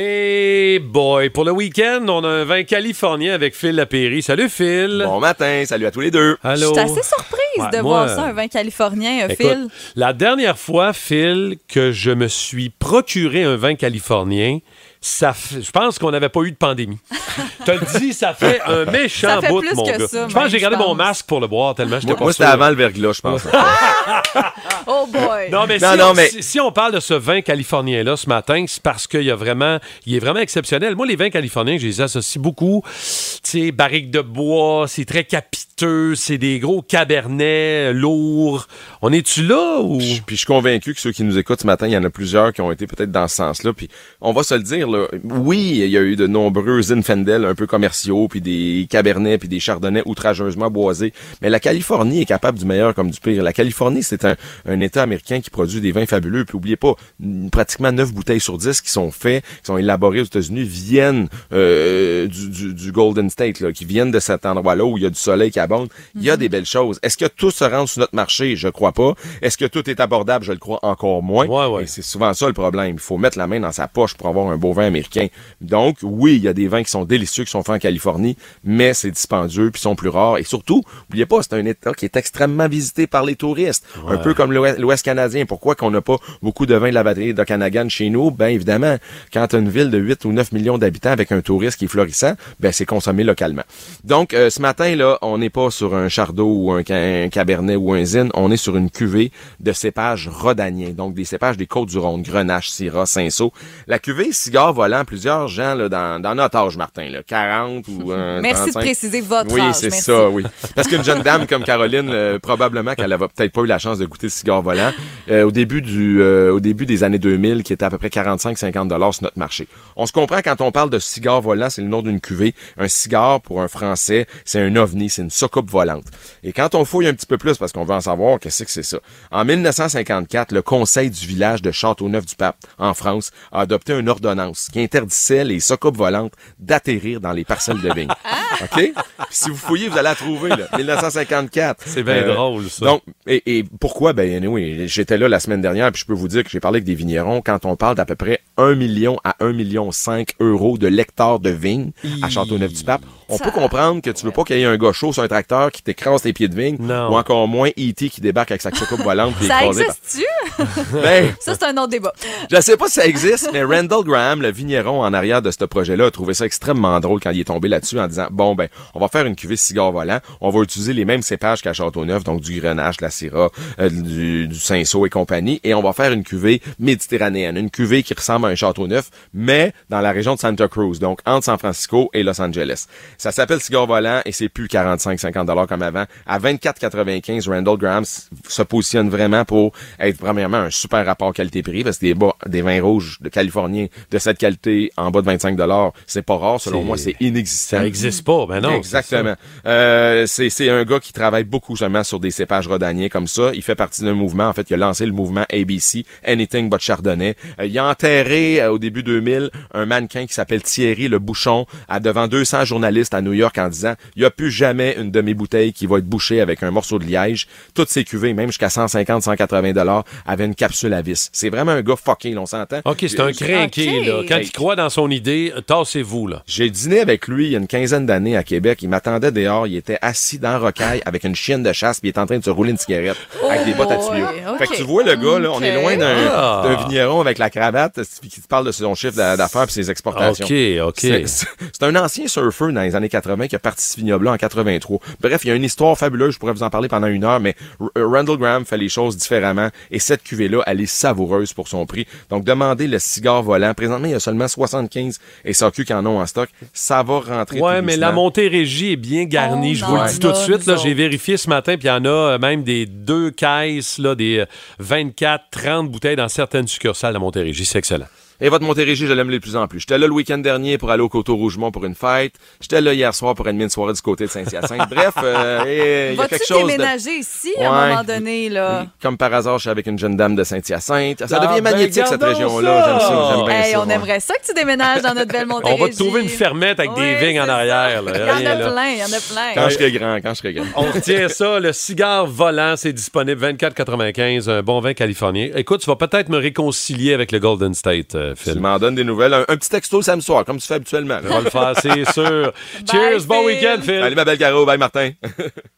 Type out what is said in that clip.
Et boy, pour le week-end, on a un vin californien avec Phil Lapéry. Salut Phil. Bon matin, salut à tous les deux. Allô? Je suis assez surprise Ouais, de moi, voir ça, un vin californien, euh, Écoute, Phil. La dernière fois, Phil, que je me suis procuré un vin californien, ça f- je pense qu'on n'avait pas eu de pandémie. T'as dit, ça fait un méchant bout, mon que gars. ça, je pense que j'ai gardé mon masque pour le boire tellement j'étais pas moi, c'était avant le verglas, je pense. Oh boy! Non, mais, Non, si, non, on, mais- si- si on parle de ce vin californien-là ce matin, c'est parce qu'il y a vraiment, il est vraiment exceptionnel. Moi, les vins californiens, je les associe beaucoup. Tu sais, barrique de bois, c'est très capiteux, c'est des gros cabernets lourds. On est-tu là ou? Puis, puis je suis convaincu que ceux qui nous écoutent ce matin, il y en a plusieurs qui ont été peut-être dans ce sens-là. Puis on va se le dire, là, oui, il y a eu de nombreux Zinfandel un peu commerciaux, puis des Cabernets, puis des Chardonnays outrageusement boisés. Mais la Californie est capable du meilleur comme du pire. La Californie, c'est un, un État américain qui produit des vins fabuleux. Puis oubliez pas, pratiquement 9 bouteilles sur 10 qui sont faits, qui sont élaborées aux États-Unis, viennent euh, du, du- du Golden State, là, qui viennent de cet endroit-là où il y a du soleil qui abonde. Il y a des belles choses. Est-ce que tout se rend sur notre marché? Je crois pas. Est-ce que tout est abordable? Je le crois encore moins. Ouais, ouais. Et c'est souvent ça le problème. Il faut mettre la main dans sa poche pour avoir un beau vin américain. Donc, oui, il y a des vins qui sont délicieux, qui sont faits en Californie, mais c'est dispendieux, puis sont plus rares. Et surtout, n'oubliez pas, c'est un État qui est extrêmement visité par les touristes. Un peu comme l'Ouest canadien. Pourquoi qu'on n'a pas beaucoup de vins de la batterie d'Okanagan chez nous? Ben, évidemment, quand une ville de 8 ou 9 millions d'habitants avec un touriste qui est florissant, ben, c'est consommé localement. Donc, euh, ce matin, là, on n'est pas sur un chardot ou un, un cabernet ou un zine. On est sur une cuvée de cépages rhodaniens. Donc, des cépages des Côtes-du-Rhône, Grenache, Syrah, Cinsault. La cuvée cigare volant, plusieurs gens, là, dans, dans notre âge, Martin, là, 40 ou euh, Merci de 35. préciser votre Oui, âge. c'est ça, oui. Parce qu'une jeune dame comme Caroline, euh, probablement qu'elle avait peut-être pas eu la chance de goûter le cigare volant euh, au début du, euh, au début des années 2000, qui était à peu près 45-50 dollars sur notre marché. On se comprend quand on parle de cigare volant, c'est le nom d'une cuvée. Un cigare pour un Français, c'est un ovni, c'est une soucoupe volante. Et quand on fouille un petit peu plus, parce qu'on veut en savoir, qu'est-ce que c'est ça? En 1954, le Conseil du village de Châteauneuf-du-Pape, en France, a adopté une ordonnance qui interdisait les soucoupes volantes d'atterrir dans les parcelles de vignes. OK? Puis si vous fouillez, vous allez la trouver, là. 1954. C'est bien Euh, drôle, ça. Donc, et, et pourquoi? Ben, oui, j'étais là la semaine dernière, puis je peux vous dire que j'ai parlé avec des vignerons. Quand on parle d'à peu près 1 million à 1 million 5 euros de l'hectare de vigne à Châteauneuf-du-Pape, on peut comprendre que tu veux pas qu'il y ait un gars chaud sur un tracteur qui t'écrase tes pieds de vigne, Non. ou encore moins E.T. qui débarque avec sa coupe volante Ça par- existe-tu? Ben, Ça, c'est un autre débat. je sais pas si ça existe, mais Randall Graham, le vigneron en arrière de ce projet-là, a trouvé ça extrêmement drôle quand il est tombé là-dessus en disant, bon, ben, on va faire une cuvée cigare volant, on va utiliser les mêmes cépages qu'à Châteauneuf, donc du Grenache, de la Syrah, euh, du, du et compagnie, et on va faire une cuvée méditerranéenne, une cuvée qui ressemble à un Châteauneuf, mais dans la région de Santa Cruz, donc entre San Francisco et Los Angeles. Ça s'appelle cigare volant et c'est plus 45-50 dollars comme avant. À 24,95, Randall Graham se positionne vraiment pour être premièrement un super rapport qualité-prix parce que des, des vins rouges de Californien de cette qualité en bas de 25 dollars, c'est pas rare. Selon moi, c'est inexistant. Ça n'existe pas, ben non. Exactement. Euh, c'est c'est un gars qui travaille beaucoup seulement sur des cépages rhodaniens comme ça. Il fait partie d'un mouvement. En fait, il a lancé le mouvement ABC, Anything But Chardonnay. Euh, il a enterré euh, au début 2000 un mannequin qui s'appelle Thierry Le Bouchon à devant 200 journalistes à New York en disant il y a plus jamais une demi-bouteille qui va être bouchée avec un morceau de liège. Toutes ces cuvées, même jusqu'à 150, 180 dollars, avaient une capsule à vis. C'est vraiment un gars fucking, on s'entend. OK, c'est un crinqué, là. Quand il croit dans son idée, tassez-vous, là. J'ai dîné avec lui il y a une quinzaine d'années à Québec. Il m'attendait dehors. Il était assis dans la rocaille avec une chienne de chasse puis il est en train de se rouler une cigarette avec des bottes à tuyaux. ok. Fait que tu vois le gars, là, on est loin d'un Ah. d'un vigneron avec la cravate qui te parle de son chiffre d'a- d'affaires puis ses exportations. OK, OK. C'est- un ancien surfeur dans les années 80 qui a parti ce vignoble-là en 83. Bref, il y a une histoire fabuleuse, je pourrais vous en parler pendant une heure, mais R- euh, Randall Graham fait les choses différemment et cette cuvée-là, elle est savoureuse pour son prix. Donc, demandez le cigare volant. Présentement, il y a seulement 75 SAQ qui en ont en stock. Ça va rentrer tout mais la Montérégie est bien garnie, je vous le dis tout de suite. Là, j'ai vérifié ce matin, puis il y en a euh, même des deux caisses, là, des euh, 24, 30 bouteilles dans certaines succursales de Montérégie. C'est excellent. Et votre Montérégie, je l'aime de plus en plus. J'étais là le week-end dernier pour aller au Coteau-Rougemont pour une fête. J'étais là hier soir pour animer une soirée du côté de Saint-Hyacinthe. Bref, euh, et il y a Vas-tu quelque chose de... déménager ici à Ouais. un moment donné, là? Comme par hasard, je suis avec une jeune dame de Saint-Hyacinthe. Ça Ah, devient ben, magnétique, cette région-là. J'aime ça, j'aime bien Hey, ça. on ouais. aimerait ça que tu déménages dans notre belle Montérégie. On va te trouver une fermette avec des vignes en arrière. là. Il y en a là. plein, il y en a plein. Quand je serai grand, quand je serai grand. On retient ça, le cigare volant, c'est disponible 24,95, un bon vin californien. Écoute, tu vas peut-être me réconcilier avec le Golden State, euh, euh, Tu Phil. m'en donnes des nouvelles. Un, un petit texto samedi soir, comme tu fais habituellement. On va le faire, c'est sûr. Cheers, bon Phil. week-end, Phil. Allez, ma belle Caro. Bye, Martin.